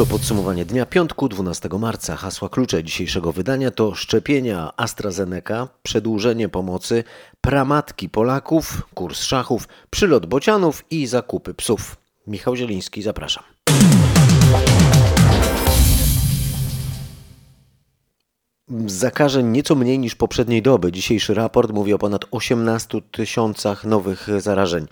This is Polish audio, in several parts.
To podsumowanie dnia piątku 12 marca. Hasła klucze dzisiejszego wydania to szczepienia AstraZeneca, przedłużenie pomocy, pramatki Polaków, kurs szachów, przylot bocianów i zakupy psów. Michał Zieliński, zapraszam. Zakażeń nieco mniej niż poprzedniej doby. Dzisiejszy raport mówi o ponad 18 tysiącach nowych zarażeń.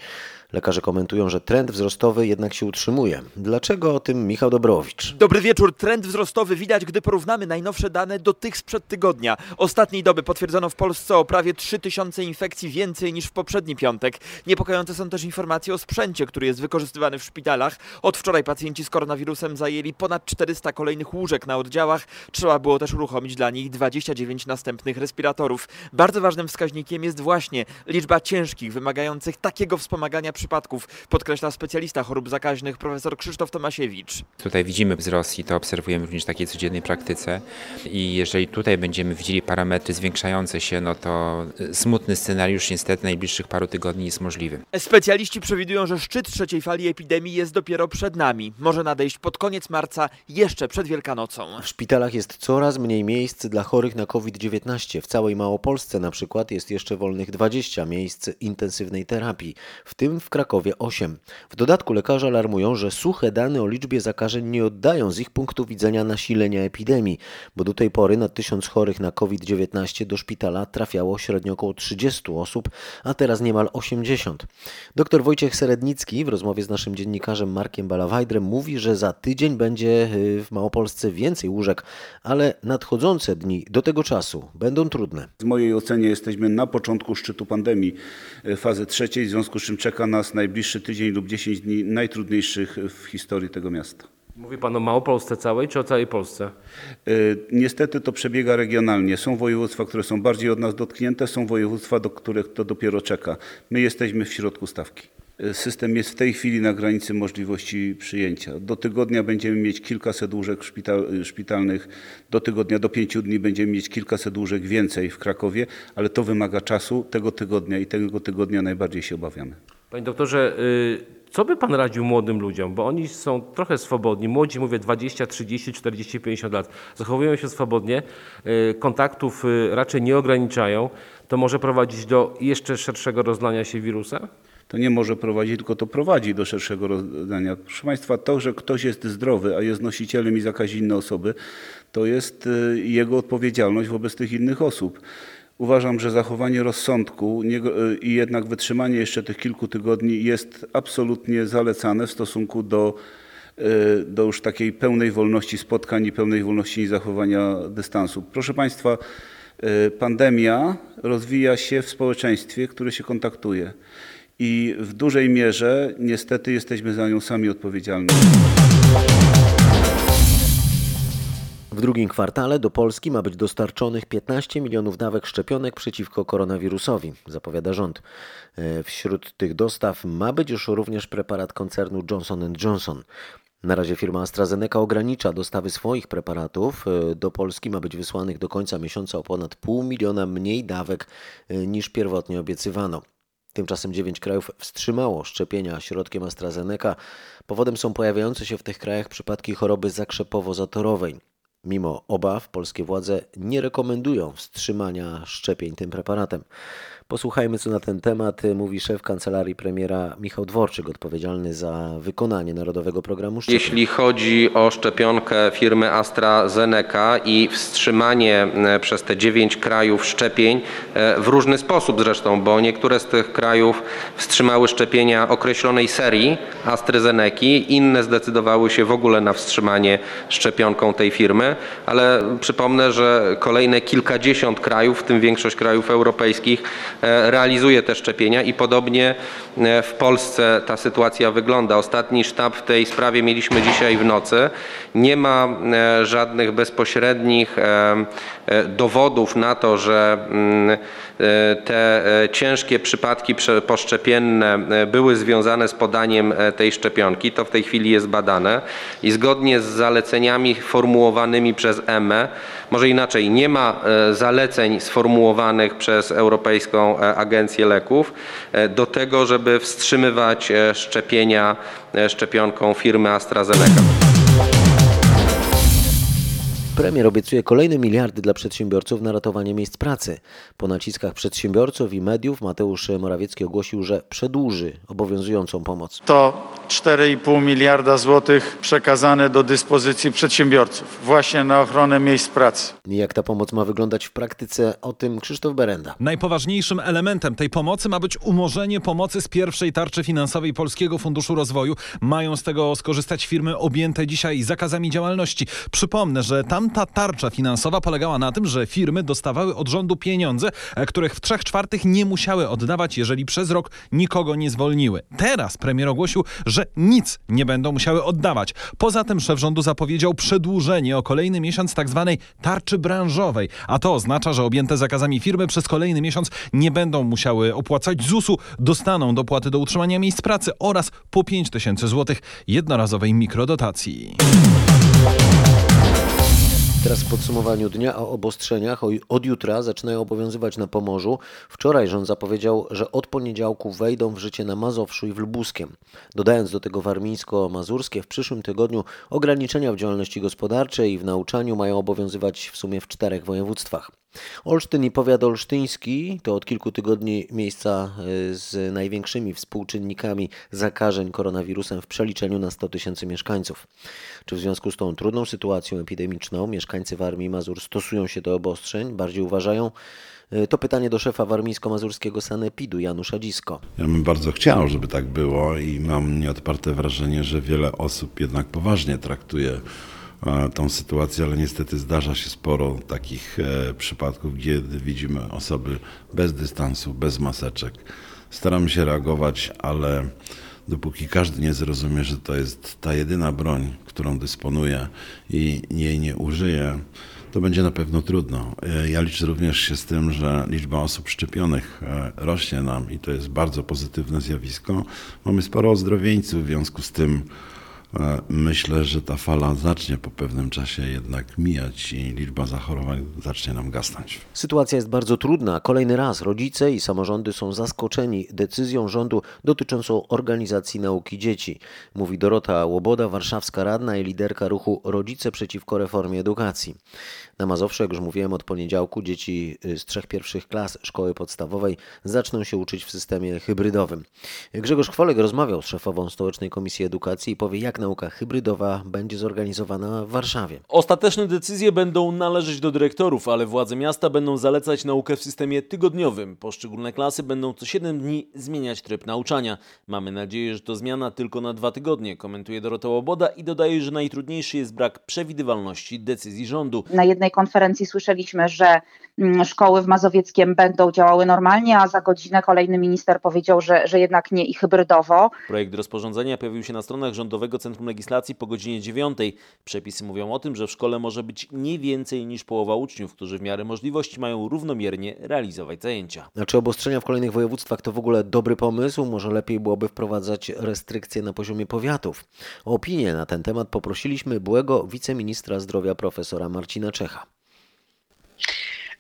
Lekarze komentują, że trend wzrostowy jednak się utrzymuje. Dlaczego o tym Michał Dobrowicz? Dobry wieczór. Trend wzrostowy widać, gdy porównamy najnowsze dane do tych sprzed tygodnia. Ostatniej doby potwierdzono w Polsce o prawie 3000 infekcji więcej niż w poprzedni piątek. Niepokojące są też informacje o sprzęcie, który jest wykorzystywany w szpitalach. Od wczoraj pacjenci z koronawirusem zajęli ponad 400 kolejnych łóżek na oddziałach. Trzeba było też uruchomić dla nich 29 następnych respiratorów. Bardzo ważnym wskaźnikiem jest właśnie liczba ciężkich, wymagających takiego wspomagania przypadków, podkreśla specjalista chorób zakaźnych profesor Krzysztof Tomasiewicz. Tutaj widzimy wzrost i to obserwujemy również w takiej codziennej praktyce. I jeżeli tutaj będziemy widzieli parametry zwiększające się, no to smutny scenariusz niestety najbliższych paru tygodni jest możliwy. Specjaliści przewidują, że szczyt trzeciej fali epidemii jest dopiero przed nami. Może nadejść pod koniec marca, jeszcze przed Wielkanocą. W szpitalach jest coraz mniej miejsc dla chorych na COVID-19. W całej Małopolsce na przykład jest jeszcze wolnych 20 miejsc intensywnej terapii, w tym w Krakowie 8. W dodatku lekarze alarmują, że suche dane o liczbie zakażeń nie oddają z ich punktu widzenia nasilenia epidemii, bo do tej pory na 1000 chorych na COVID-19 do szpitala trafiało średnio około 30 osób, a teraz niemal 80. Dr Wojciech Serednicki w rozmowie z naszym dziennikarzem Markiem Balawajdrem mówi, że za tydzień będzie y, w Małopolsce więcej łóżek, ale nadchodzące dni do tego czasu będą trudne. W mojej ocenie jesteśmy na początku szczytu pandemii e, fazy trzeciej, w związku z czym czeka nas najbliższy tydzień lub 10 dni najtrudniejszych w historii tego miasta. Mówi Pan o Małopolsce całej czy o całej Polsce? E, Niestety to przebiega regionalnie. Są województwa, które są bardziej od nas dotknięte, są województwa, do których to dopiero czeka. My jesteśmy w środku stawki. E, System jest w tej chwili na granicy możliwości przyjęcia. Do tygodnia będziemy mieć kilkaset łóżek szpital, szpitalnych, do tygodnia, do pięciu dni będziemy mieć kilkaset łóżek więcej w Krakowie, ale to wymaga czasu tego tygodnia i tego tygodnia najbardziej się obawiamy. Panie doktorze, y, co by Pan radził młodym ludziom? Bo oni są trochę swobodni. Młodzi, mówię, 20, 30, 40, 50 lat. Zachowują się swobodnie, y, kontaktów y, raczej nie ograniczają. To może prowadzić do jeszcze szerszego rozlania się wirusa? to nie może prowadzić, tylko to prowadzi do szerszego rozdania. Proszę Państwa, to, że ktoś jest zdrowy, a jest nosicielem i zakazi inne osoby, to jest jego odpowiedzialność wobec tych innych osób. Uważam, że zachowanie rozsądku y, i jednak wytrzymanie jeszcze tych kilku tygodni jest absolutnie zalecane w stosunku do, y, do już takiej pełnej wolności spotkań i pełnej wolności zachowania dystansu. Proszę Państwa, y, pandemia rozwija się w społeczeństwie, które się kontaktuje. I w dużej mierze niestety jesteśmy za nią sami odpowiedzialni. W drugim kwartale do Polski ma być dostarczonych 15 milionów dawek szczepionek przeciwko koronawirusowi, zapowiada rząd. E, Wśród tych dostaw ma być już również preparat koncernu Johnson Johnson. Na razie firma AstraZeneca ogranicza dostawy swoich preparatów. E, Do Polski ma być wysłanych do końca miesiąca o ponad pół miliona mniej dawek e, niż pierwotnie obiecywano. Tymczasem dziewięć krajów wstrzymało szczepienia środkiem AstraZeneca. Powodem są pojawiające się w tych krajach przypadki choroby zakrzepowo-zatorowej. Mimo obaw, polskie władze nie rekomendują wstrzymania szczepień tym preparatem. Posłuchajmy, co na ten temat mówi szef kancelarii premiera Michał Dworczyk, odpowiedzialny za wykonanie Narodowego Programu Szczepień. Jeśli chodzi o szczepionkę firmy AstraZeneca i wstrzymanie e, przez te dziewięć krajów szczepień e, w różny sposób zresztą, bo niektóre z tych krajów wstrzymały szczepienia określonej serii AstraZeneca, inne zdecydowały się w ogóle na wstrzymanie szczepionką tej firmy, ale przypomnę, że kolejne kilkadziesiąt krajów, w tym większość krajów europejskich, realizuje te szczepienia i podobnie e, w Polsce ta sytuacja wygląda. Ostatni sztab w tej sprawie mieliśmy dzisiaj w nocy. Nie ma e, żadnych bezpośrednich e, e, dowodów na to, że mm, e, te e, ciężkie przypadki poszczepienne e, były związane z podaniem e, tej szczepionki. To w tej chwili jest badane i zgodnie z zaleceniami formułowanymi przez EME, może inaczej, nie ma e, zaleceń sformułowanych przez Europejską e, Agencję Leków e, do tego, żeby wstrzymywać e, szczepienia szczepionką firmy AstraZeneca. Premier obiecuje kolejne miliardy dla przedsiębiorców na ratowanie miejsc pracy. Po naciskach przedsiębiorców i mediów Mateusz Morawiecki ogłosił, że przedłuży obowiązującą pomoc. To 4,5 miliarda złotych przekazane do dyspozycji przedsiębiorców właśnie na ochronę miejsc pracy. Jak ta pomoc ma wyglądać w praktyce, o tym Krzysztof Berenda. Najpoważniejszym elementem tej pomocy ma być umorzenie pomocy z pierwszej tarczy finansowej Polskiego Funduszu Rozwoju. Mają z tego skorzystać firmy objęte dzisiaj zakazami działalności. Przypomnę, że tamta tarcza finansowa polegała na tym, że firmy dostawały od rządu pieniądze, e, których w trzech czwartych nie musiały oddawać, jeżeli przez rok nikogo nie zwolniły. Teraz premier ogłosił, że nic nie będą musiały oddawać. Poza tym szef rządu zapowiedział przedłużenie o kolejny miesiąc tzw. tarczy branżowej, a to oznacza, że objęte zakazami firmy przez kolejny miesiąc nie będą musiały opłacać ZUS-u, dostaną dopłaty do utrzymania miejsc pracy oraz po 5 tysięcy złotych jednorazowej mikrodotacji. Teraz w podsumowaniu dnia o obostrzeniach od jutra zaczynają obowiązywać na Pomorzu. Wczoraj rząd zapowiedział, że od poniedziałku wejdą w życie na Mazowszu i w Lubuskiem. Dodając do tego warmińsko-mazurskie, w przyszłym tygodniu ograniczenia w działalności gospodarczej i w nauczaniu mają obowiązywać w sumie w czterech województwach. Olsztyn i powiat olsztyński to od kilku tygodni miejsca y, z największymi współczynnikami zakażeń koronawirusem w przeliczeniu na 100 tysięcy mieszkańców. Czy w związku z tą trudną sytuacją epidemiczną mieszkańcy Warmii i Mazur stosują się do obostrzeń, bardziej uważają? Y, To pytanie do szefa warmińsko-mazurskiego Sanepidu Janusza Dzisko. Ja bym bardzo chciał, żeby tak było i mam nieodparte wrażenie, że wiele osób jednak poważnie traktuje e, tą sytuację, ale niestety zdarza się sporo takich e, przypadków, kiedy widzimy osoby bez dystansu, bez maseczek. Staramy się reagować, ale dopóki każdy nie zrozumie, że to jest ta jedyna broń, którą dysponuje i jej nie użyje, to będzie na pewno trudno. E, Ja liczę również się z tym, że liczba osób szczepionych e, rośnie nam i to jest bardzo pozytywne zjawisko. Mamy sporo ozdrowieńców, w związku z tym myślę, że ta fala zacznie po pewnym czasie jednak mijać i liczba zachorowań zacznie nam gasnąć. Sytuacja jest bardzo trudna. Kolejny raz rodzice i samorządy są zaskoczeni decyzją rządu dotyczącą organizacji nauki dzieci, mówi Dorota Łoboda, warszawska radna i liderka ruchu Rodzice przeciwko reformie edukacji. Na Mazowszu, jak już mówiłem, od poniedziałku dzieci y, z trzech pierwszych klas szkoły podstawowej zaczną się uczyć w systemie hybrydowym. Grzegorz Chwolek rozmawiał z szefową Stołecznej Komisji Edukacji i powie, jak nauka hybrydowa będzie zorganizowana w Warszawie. Ostateczne decyzje będą należeć do dyrektorów, ale władze miasta będą zalecać naukę w systemie tygodniowym. Poszczególne klasy będą co 7 dni zmieniać tryb nauczania. Mamy nadzieję, że to zmiana tylko na dwa tygodnie, komentuje Dorota Łoboda i dodaje, że najtrudniejszy jest brak przewidywalności decyzji rządu. Na jednej konferencji słyszeliśmy, że szkoły w Mazowieckiem będą działały normalnie, a za godzinę kolejny minister powiedział, że, że jednak nie i hybrydowo. Projekt rozporządzenia pojawił się na stronach Rządowego Centrum Legislacji po godzinie 9. Przepisy mówią o tym, że w szkole może być nie więcej niż połowa uczniów, którzy w miarę możliwości mają równomiernie realizować zajęcia. A czy obostrzenia w kolejnych województwach to w ogóle dobry pomysł? Może lepiej byłoby wprowadzać restrykcje na poziomie powiatów? O opinię na ten temat poprosiliśmy byłego wiceministra zdrowia profesora Marcina Czecha.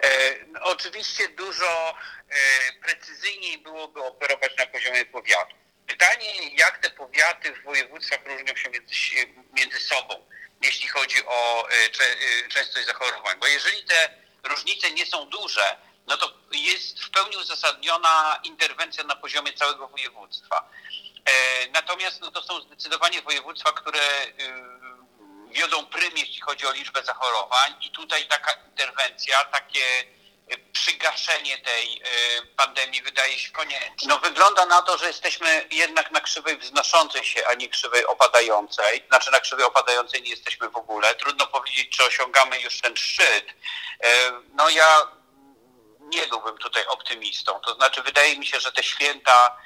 E, no, Oczywiście dużo e, precyzyjniej byłoby operować na poziomie powiatu. Pytanie, jak te powiaty w województwach różnią się między, między sobą, jeśli chodzi o e, częstość zachorowań. Bo jeżeli te różnice nie są duże, no to jest w pełni uzasadniona interwencja na poziomie całego województwa. Natomiast no, to są zdecydowanie województwa, które y, wiodą prym, jeśli chodzi o liczbę zachorowań i tutaj taka interwencja, takie y, przygaszenie tej y, pandemii wydaje się konieczne. No wygląda na to, że jesteśmy jednak na krzywej wznoszącej się, a nie krzywej opadającej. Znaczy na krzywej opadającej nie jesteśmy w ogóle. Trudno powiedzieć, czy osiągamy już ten szczyt. Y, No ja nie byłbym tutaj optymistą. To znaczy wydaje mi się, że te święta e,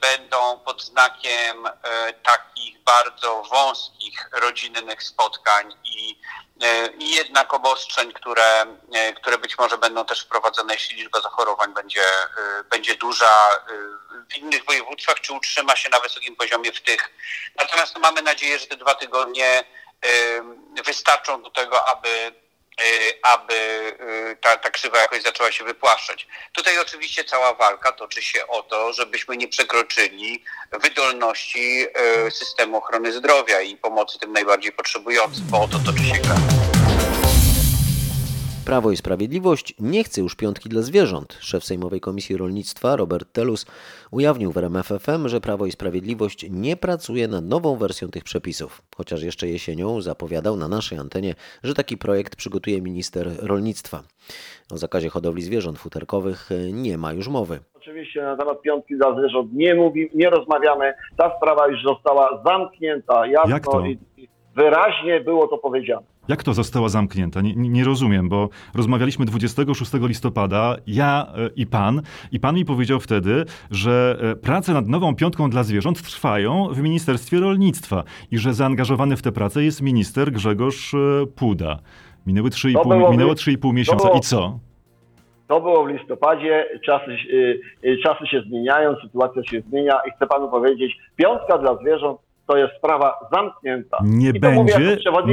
będą pod znakiem e, takich bardzo wąskich rodzinnych spotkań i, e, i jednak obostrzeń, które, e, które być może będą też wprowadzone, jeśli liczba zachorowań będzie, e, będzie duża e, w innych województwach, czy utrzyma się na wysokim poziomie w tych. Natomiast mamy nadzieję, że te dwa tygodnie e, wystarczą do tego, aby aby y, ta, ta krzywa jakoś zaczęła się wypłaszczać. Tutaj oczywiście cała walka toczy się o to, żebyśmy nie przekroczyli wydolności y, systemu ochrony zdrowia i pomocy tym najbardziej potrzebującym, bo o to toczy się gra. Prawo i Sprawiedliwość nie chce już piątki dla zwierząt. Szef Sejmowej Komisji Rolnictwa Robert Telus ujawnił w RMFFM, że Prawo i Sprawiedliwość nie pracuje nad nową wersją tych przepisów. Chociaż jeszcze jesienią zapowiadał na naszej antenie, że taki projekt przygotuje minister rolnictwa. O zakazie hodowli zwierząt futerkowych nie ma już mowy. Oczywiście na temat piątki dla zwierząt nie mówi, nie rozmawiamy. Ta sprawa już została zamknięta jasno Jak to? i i wyraźnie było to powiedziane. Jak to została zamknięta? Nie, nie rozumiem, bo rozmawialiśmy 26 listopada, ja e, i pan, i pan mi powiedział wtedy, że e, prace nad nową piątką dla zwierząt trwają w Ministerstwie Rolnictwa i że zaangażowany w tę pracę jest minister Grzegorz e, Puda. Minęły 3,5 To było- minęło 3,5 miesiąca było- i co? To było w listopadzie, czasy, czasy się zmieniają, sytuacja się zmienia i chcę panu powiedzieć, piątka dla zwierząt to jest sprawa zamknięta. Nie będzie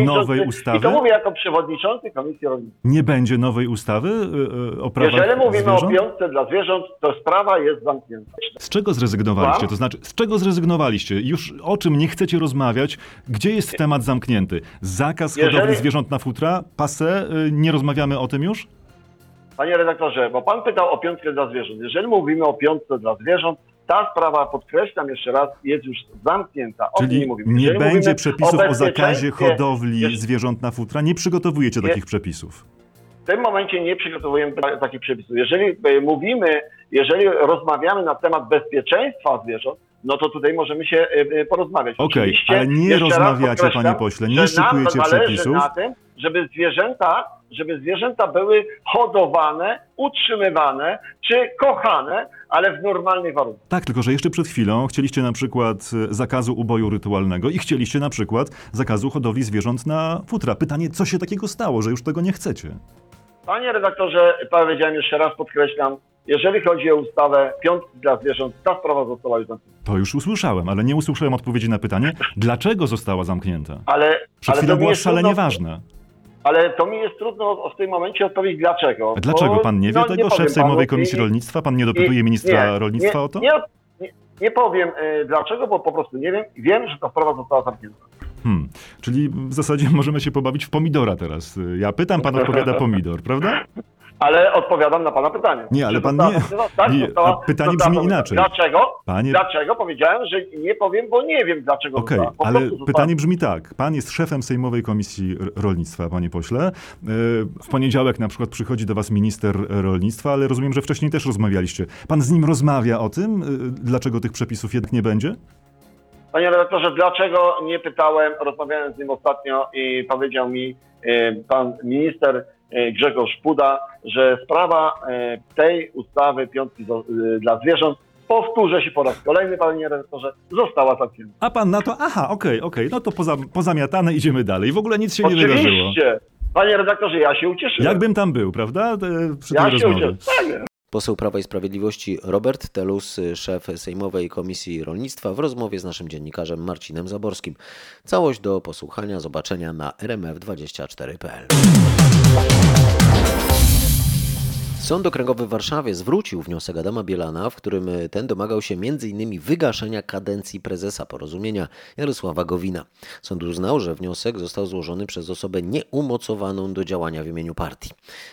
nowej ustawy? I to mówię jako przewodniczący Komisji Rolnictwa. Nie będzie nowej ustawy e, e, o prawach Jeżeli mówimy zwierząt? o piątce dla zwierząt, to sprawa jest zamknięta. Z czego zrezygnowaliście? To znaczy, z czego zrezygnowaliście? Już o czym nie chcecie rozmawiać? Gdzie jest temat zamknięty? Zakaz Jeżeli- hodowli zwierząt na futra? Pase? Y, Nie rozmawiamy o tym już? Panie redaktorze, bo pan pytał o piątkę dla zwierząt. Jeżeli mówimy o piątce dla zwierząt, ta sprawa, podkreślam jeszcze raz, jest już zamknięta. O Czyli nie będzie przepisów o, zakazie hodowli jest- zwierząt na futra? Nie przygotowujecie Nie. takich przepisów. W tym momencie nie przygotowujemy ta- takich przepisów. Jeżeli e, mówimy, jeżeli rozmawiamy na temat bezpieczeństwa zwierząt, no to tutaj możemy się e, e, porozmawiać. Okej, Oczywiście, ale nie rozmawiacie, panie pośle, nie szykujecie przepisów. na tym, żeby zwierzęta, żeby zwierzęta były hodowane, utrzymywane czy kochane, ale w normalnych warunkach. Tak, tylko że jeszcze przed chwilą chcieliście na przykład e, zakazu uboju rytualnego i chcieliście na przykład zakazu hodowli zwierząt na futra. Pytanie, co się takiego stało, że już tego nie chcecie? Panie redaktorze, powiedziałem jeszcze raz, podkreślam, jeżeli chodzi o ustawę piątki dla zwierząt, ta sprawa została już zamknięta. To już usłyszałem, ale nie usłyszałem odpowiedzi na pytanie, dlaczego została zamknięta. Ale, Przed ale chwilą była szalenie trudno- ważna. Ale to mi jest trudno w tym momencie odpowiedzieć dlaczego. Dlaczego pan nie wie no, tego? powiem Szef Sejmowej panu Komisji Rolnictwa? Pan nie dopytuje ministra nie, rolnictwa nie, o to? Nie, nie, nie powiem y, dlaczego, bo po prostu nie wiem. Wiem, że ta sprawa została zamknięta. Hmm. Czyli w zasadzie możemy się pobawić w pomidora teraz. Ja pytam, pan odpowiada pomidor, prawda? Ale odpowiadam na pana pytanie. Nie, ale pan nie-? Tak, nie, została- pytanie została brzmi inaczej. Dlaczego? Panie- Dlaczego? Powiedziałem, że nie powiem, bo nie wiem dlaczego Okej. Po ale została- pytanie brzmi tak. Pan jest szefem Sejmowej Komisji Rolnictwa, panie pośle. E, W poniedziałek na przykład przychodzi do was minister rolnictwa, ale rozumiem, że wcześniej też rozmawialiście. Pan z nim rozmawia o tym, e, dlaczego tych przepisów jednak nie będzie? Panie redaktorze, dlaczego nie pytałem? Rozmawiałem z nim ostatnio i powiedział mi e, pan minister Grzegorz Puda, że sprawa e, tej ustawy piątki e, dla zwierząt, powtórzę się po raz kolejny, panie redaktorze, została zamknięta. A pan na to, aha, okej, okej, no to poza, pozamiatane idziemy dalej. W ogóle nic się nie wydarzyło. Oczywiście. Panie redaktorze, ja się ucieszyłem. Jakbym tam był, prawda? E, Przy ja tej się rozmowie. ucieszyłem. Tak. Poseł Prawa i Sprawiedliwości Robert Telus, szef Sejmowej Komisji Rolnictwa w rozmowie z naszym dziennikarzem Marcinem Zaborskim. Całość do posłuchania, zobaczenia na rmf24.pl. Thank you. Sąd Okręgowy w Warszawie zwrócił wniosek Adama Bielana, w którym ten domagał się m.in. wygaszenia kadencji prezesa porozumienia Jarosława Gowina. Sąd uznał, że wniosek został złożony przez osobę nieumocowaną do działania w imieniu partii.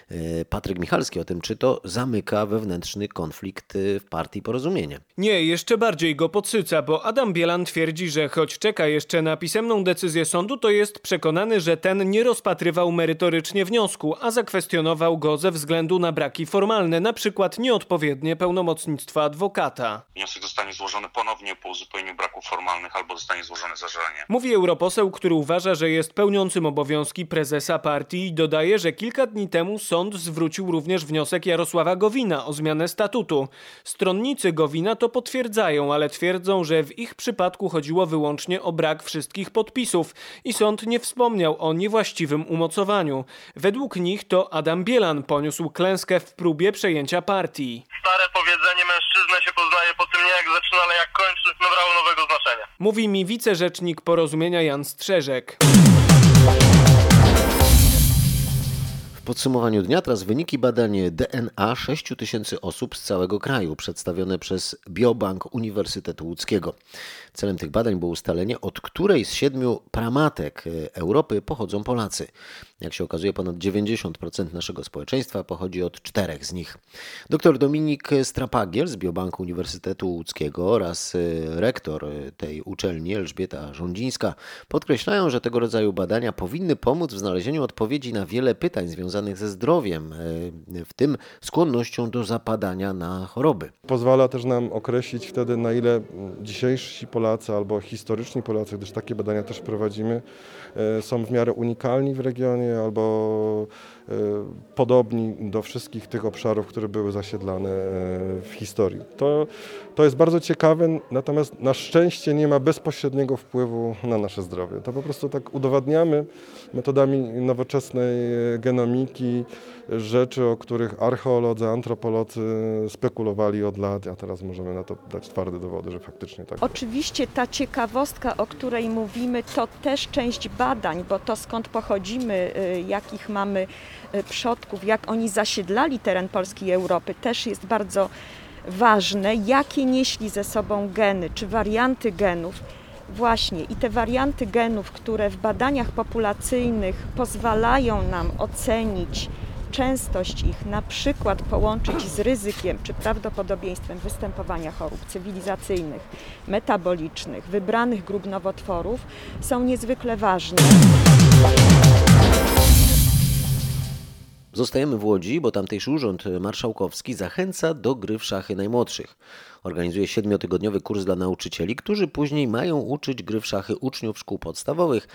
E, Patryk Michalski o tym, czy to zamyka wewnętrzny konflikt e, w partii porozumienie. Nie, jeszcze bardziej go podsyca, bo Adam Bielan twierdzi, że choć czeka jeszcze na pisemną decyzję sądu, to jest przekonany, że ten nie rozpatrywał merytorycznie wniosku, a zakwestionował go ze względu na braki formalne, na przykład nieodpowiednie pełnomocnictwa adwokata. Wniosek zostanie złożony ponownie po uzupełnieniu braków formalnych albo zostanie złożone zażalenie. Mówi europoseł, który uważa, że jest pełniącym obowiązki prezesa partii i dodaje, że kilka dni temu sąd zwrócił również wniosek Jarosława Gowina o zmianę statutu. Stronnicy Gowina to potwierdzają, ale twierdzą, że w ich przypadku chodziło wyłącznie o brak wszystkich podpisów i sąd nie wspomniał o niewłaściwym umocowaniu. Według nich to Adam Bielan poniósł klęskę w próbie przejęcia partii. Stare powiedzenie mężczyznę się poznaje po tym nie jak zaczyna, ale jak kończy, nabrało nowego znaczenia. Mówi mi wicerzecznik porozumienia Jan Strzeżek. W podsumowaniu dnia teraz wyniki badań DNA 6 tysięcy osób z całego kraju przedstawione przez Biobank Uniwersytetu Łódzkiego. Celem tych badań było ustalenie, od której z siedmiu pramatek Europy pochodzą Polacy. Jak się okazuje, ponad 90% naszego społeczeństwa pochodzi od czterech z nich. Dr Dominik Strapagiel z Biobanku Uniwersytetu Łódzkiego oraz rektor tej uczelni Elżbieta Rządzińska podkreślają, że tego rodzaju badania powinny pomóc w znalezieniu odpowiedzi na wiele pytań związanych ze zdrowiem, w tym skłonnością do zapadania na choroby. Pozwala też nam określić wtedy, na ile dzisiejsi Polacy albo historyczni Polacy, gdyż takie badania też prowadzimy, są w miarę unikalni w regionie albo podobni do wszystkich tych obszarów, które były zasiedlane w historii. To, to jest bardzo ciekawe, natomiast na szczęście nie ma bezpośredniego wpływu na nasze zdrowie. To po prostu tak udowadniamy metodami nowoczesnej genomiki rzeczy, o których archeolodzy, antropolodzy spekulowali od lat, a teraz możemy na to dać twarde dowody, że faktycznie tak. Oczywiście ta ciekawostka, o której mówimy, to też część badań, bo to skąd pochodzimy, jakich mamy przodków, jak oni zasiedlali teren Polski i Europy, też jest bardzo ważne, jakie nieśli ze sobą geny, czy warianty genów. Właśnie i te warianty genów, które w badaniach populacyjnych pozwalają nam ocenić częstość ich, na przykład połączyć z ryzykiem czy prawdopodobieństwem występowania chorób cywilizacyjnych, metabolicznych, wybranych grup nowotworów, są niezwykle ważne. Zostajemy w Łodzi, bo tamtejszy urząd marszałkowski zachęca do gry w szachy najmłodszych. Organizuje siedmiotygodniowy kurs dla nauczycieli, którzy później mają uczyć gry w szachy uczniów szkół podstawowych,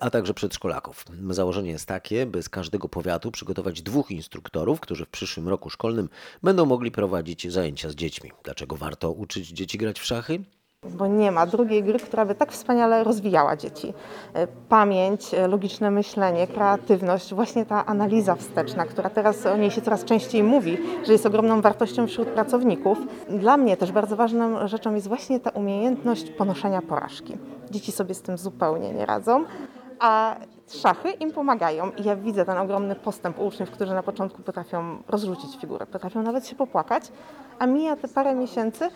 a także przedszkolaków. Założenie jest takie, by z każdego powiatu przygotować dwóch instruktorów, którzy w przyszłym roku szkolnym będą mogli prowadzić zajęcia z dziećmi. Dlaczego warto uczyć dzieci grać w szachy? Bo nie ma drugiej gry, która by tak wspaniale rozwijała dzieci. Pamięć, logiczne myślenie, kreatywność, właśnie ta analiza wsteczna, która teraz o niej się coraz częściej mówi, że jest ogromną wartością wśród pracowników. Dla mnie też bardzo ważną rzeczą jest właśnie ta umiejętność ponoszenia porażki. Dzieci sobie z tym zupełnie nie radzą, a szachy im pomagają. I ja widzę ten ogromny postęp uczniów, którzy na początku potrafią rozrzucić figurę, potrafią nawet się popłakać, a mija te parę miesięcy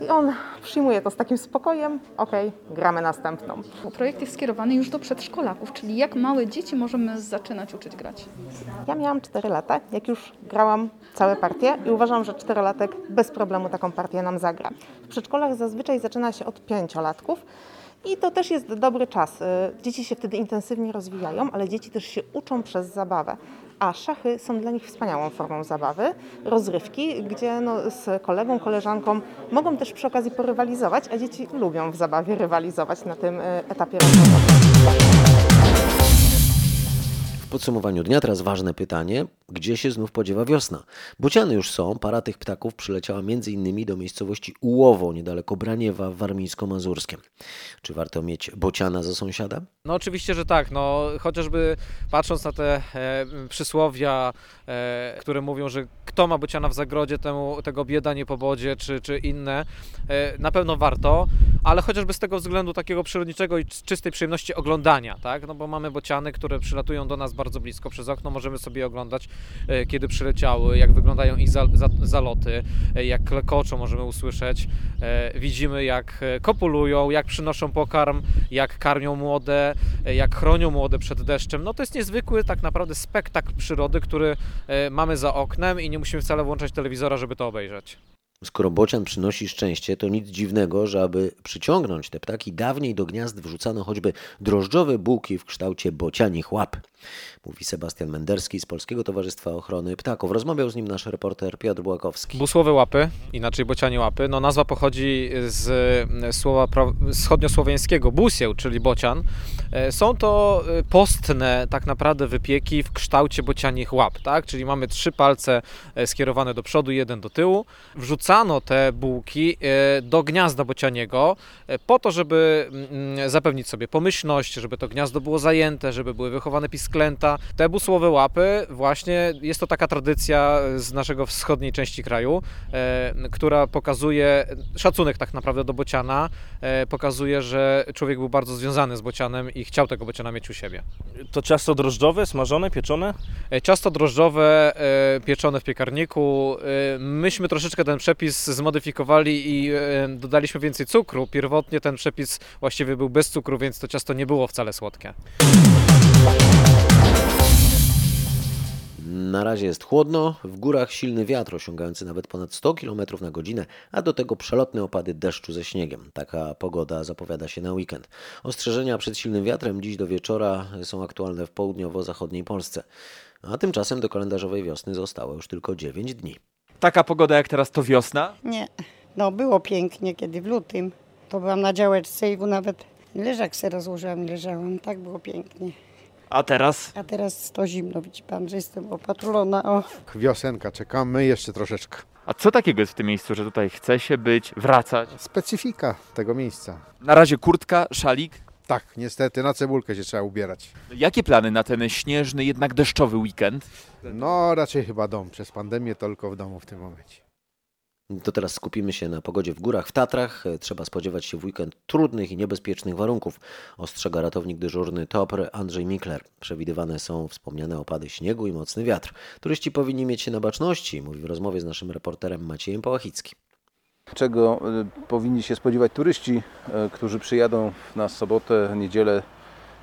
i on przyjmuje to z takim spokojem, okej, okay, gramy następną. Projekt jest skierowany już do przedszkolaków, czyli jak małe dzieci możemy zaczynać uczyć grać? Ja miałam 4 lata, jak już grałam całe partie i uważam, że czterolatek bez problemu taką partię nam zagra. W przedszkolach zazwyczaj zaczyna się od pięciolatków, i to też jest dobry czas. Dzieci się wtedy intensywnie rozwijają, ale dzieci też się uczą przez zabawę. A szachy są dla nich wspaniałą formą zabawy, rozrywki, gdzie no, z kolegą, koleżanką mogą też przy okazji porywalizować, a dzieci lubią w zabawie rywalizować na tym etapie rozwojowym. Podsumowaniu dnia teraz ważne pytanie, gdzie się znów podziewa wiosna? Bociany już są, para tych ptaków przyleciała m.in. do miejscowości Ułowo, niedaleko Braniewa w Warmińsko-Mazurskiem. Czy warto mieć bociana za sąsiada? No oczywiście, że tak. No, chociażby patrząc na te e, przysłowia, e, które mówią, że kto ma bociana w zagrodzie, temu tego bieda nie pobodzie, czy, czy inne, e, na pewno warto, ale chociażby z tego względu takiego przyrodniczego i czystej przyjemności oglądania, tak? No bo mamy bociany, które przylatują do nas bardzo blisko przez okno, możemy sobie oglądać, kiedy przyleciały, jak wyglądają ich zaloty, jak klekoczą możemy usłyszeć, widzimy jak kopulują, jak przynoszą pokarm, jak karmią młode, jak chronią młode przed deszczem. No to jest niezwykły tak naprawdę spektakl przyrody, który mamy za oknem i nie musimy wcale włączać telewizora, żeby to obejrzeć. Skoro bocian przynosi szczęście, to nic dziwnego, że aby przyciągnąć te ptaki, dawniej do gniazd wrzucano choćby drożdżowe bułki w kształcie bocianich łap. Mówi Sebastian Menderski z Polskiego Towarzystwa Ochrony Ptaków. Rozmawiał z nim nasz reporter Piotr Błakowski. Busłowe łapy, inaczej bocianie łapy, no nazwa pochodzi z słowa wschodniosłowiańskiego busieł, czyli bocian. Są to postne tak naprawdę wypieki w kształcie bocianich łap, tak? Czyli mamy trzy palce skierowane do przodu, jeden do tyłu. Wrzucano te bułki e, do gniazda bocianiego e, po to, żeby mm, zapewnić sobie pomyślność, żeby to gniazdo było zajęte, żeby były wychowane pisklęta. Te busłowe łapy, właśnie jest to taka tradycja z naszego wschodniej części kraju, e, która pokazuje szacunek tak naprawdę do bociana, e, pokazuje, że człowiek był bardzo związany z bocianem i chciał tego bociana mieć u siebie. To ciasto drożdżowe, smażone, pieczone? E, Ciasto drożdżowe e, pieczone w piekarniku. E, Myśmy troszeczkę ten przepis zmodyfikowali i e, dodaliśmy więcej cukru. Pierwotnie ten przepis właściwie był bez cukru, więc to ciasto nie było wcale słodkie. Na razie jest chłodno, w górach silny wiatr osiągający nawet ponad 100 km na godzinę, a do tego przelotne opady deszczu ze śniegiem. Taka pogoda zapowiada się na weekend. Ostrzeżenia przed silnym wiatrem dziś do wieczora są aktualne w południowo-zachodniej Polsce. A tymczasem do kalendarzowej wiosny zostało już tylko 9 dni. Taka pogoda jak teraz to wiosna? Nie, no było pięknie, kiedy w lutym. To byłam na działeczce i nawet leżak se rozłożyłam i leżałam. Tak było pięknie. A teraz? A teraz to zimno, widzi pan, że jestem opatrulona. O. Wiosenka, czekamy jeszcze troszeczkę. A co takiego jest w tym miejscu, że tutaj chce się być, wracać? Specyfika tego miejsca. Na razie kurtka, szalik. Tak, niestety na cebulkę się trzeba ubierać. Jakie plany na ten śnieżny, jednak deszczowy weekend? No raczej chyba dom. Przez pandemię tylko w domu w tym momencie. To teraz skupimy się na pogodzie w górach, w Tatrach. Trzeba spodziewać się w weekend trudnych i niebezpiecznych warunków. Ostrzega ratownik dyżurny TOPR Andrzej Mikler. Przewidywane są wspomniane opady śniegu i mocny wiatr. Turyści powinni mieć się na baczności, mówi w rozmowie z naszym reporterem Maciejem Pałachickim. Czego y, powinni się spodziewać turyści, y, którzy przyjadą na sobotę, niedzielę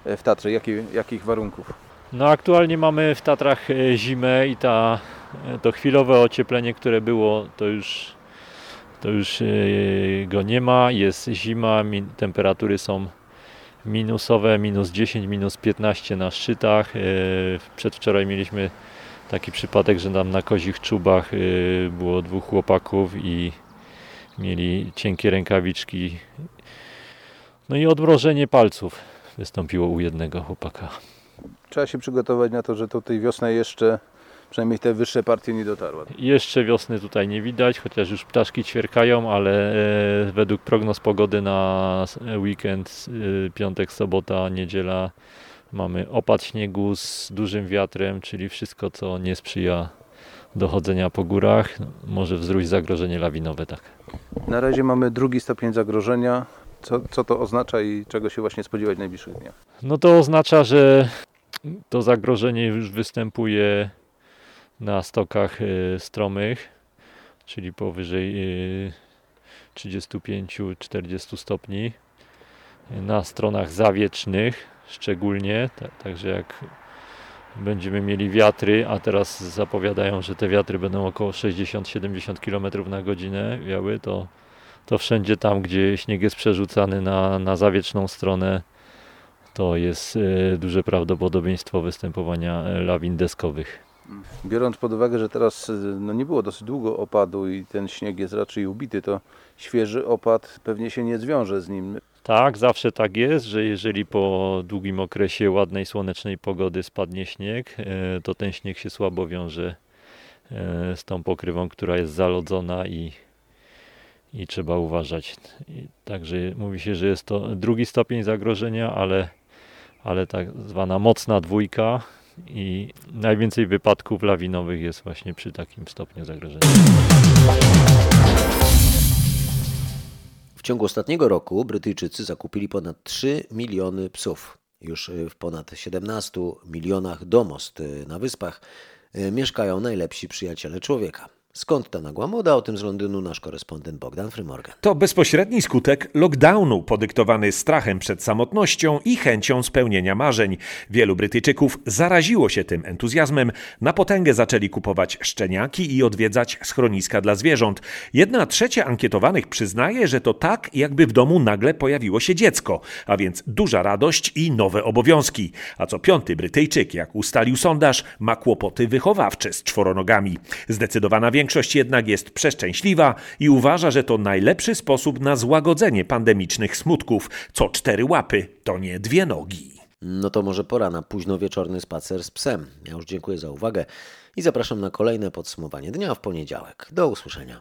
y, w Tatry? Jakie, jakich warunków? No aktualnie mamy w Tatrach e, zimę i ta, e, to chwilowe ocieplenie, które było, to już, to już e, go nie ma. Jest zima, temperatury są minusowe, minus 10, minus 15 na szczytach. E, Przedwczoraj mieliśmy taki przypadek, że tam na kozich czubach e, było dwóch chłopaków i mieli cienkie rękawiczki. No i odmrożenie palców wystąpiło u jednego chłopaka. Trzeba się przygotować na to, że do tej wiosny jeszcze przynajmniej te wyższe partie nie dotarła. Jeszcze wiosny tutaj nie widać, chociaż już ptaszki ćwierkają, ale e, według prognoz pogody na weekend, e, piątek, sobota, niedziela mamy opad śniegu z dużym wiatrem, czyli wszystko, co nie sprzyja dochodzenia po górach. Może wzrósł zagrożenie lawinowe, tak. Na razie mamy drugi stopień zagrożenia. Co, co to oznacza i czego się właśnie spodziewać w najbliższych dniach? No to oznacza, że to zagrożenie już występuje na stokach e, stromych, czyli powyżej e, 35-40 stopni. Na stronach zawiecznych szczególnie, ta- także jak będziemy mieli wiatry, a teraz zapowiadają, że te wiatry będą około 60-70 km na godzinę wiały, to, to wszędzie tam, gdzie śnieg jest przerzucany na, na zawieczną stronę, to jest e, duże prawdopodobieństwo występowania lawin deskowych. Biorąc pod uwagę, że teraz y, no, nie było dosyć długo opadu i ten śnieg jest raczej ubity, to świeży opad pewnie się nie zwiąże z nim. Tak, zawsze tak jest, że jeżeli po długim okresie ładnej słonecznej pogody spadnie śnieg, e, to ten śnieg się słabo wiąże e, z tą pokrywą, która jest zalodzona i, i trzeba uważać. Także mówi się, że jest to drugi stopień zagrożenia, ale, ale tak zwana mocna dwójka i najwięcej wypadków lawinowych jest właśnie przy takim stopniu zagrożenia. W ciągu ostatniego roku Brytyjczycy zakupili ponad 3 miliony psów. Już w ponad 17 milionach domostw na wyspach mieszkają najlepsi przyjaciele człowieka. Skąd ta nagła moda? O tym z Londynu nasz korespondent Bogdan Frymorgan. To bezpośredni skutek lockdownu, podyktowany strachem przed samotnością i chęcią spełnienia marzeń. Wielu Brytyjczyków zaraziło się tym entuzjazmem, na potęgę zaczęli kupować szczeniaki i odwiedzać schroniska dla zwierząt. Jedna trzecia ankietowanych przyznaje, że to tak, jakby w domu nagle pojawiło się dziecko, a więc duża radość i nowe obowiązki. A co piąty Brytyjczyk, jak ustalił sondaż, ma kłopoty wychowawcze z czworonogami. Zdecydowana większość jednak jest przeszczęśliwa i uważa, że to najlepszy sposób na złagodzenie pandemicznych smutków. Co cztery łapy, to nie dwie nogi. No to może pora na późno wieczorny spacer z psem. Ja już dziękuję za uwagę i zapraszam na kolejne podsumowanie dnia w poniedziałek. Do usłyszenia.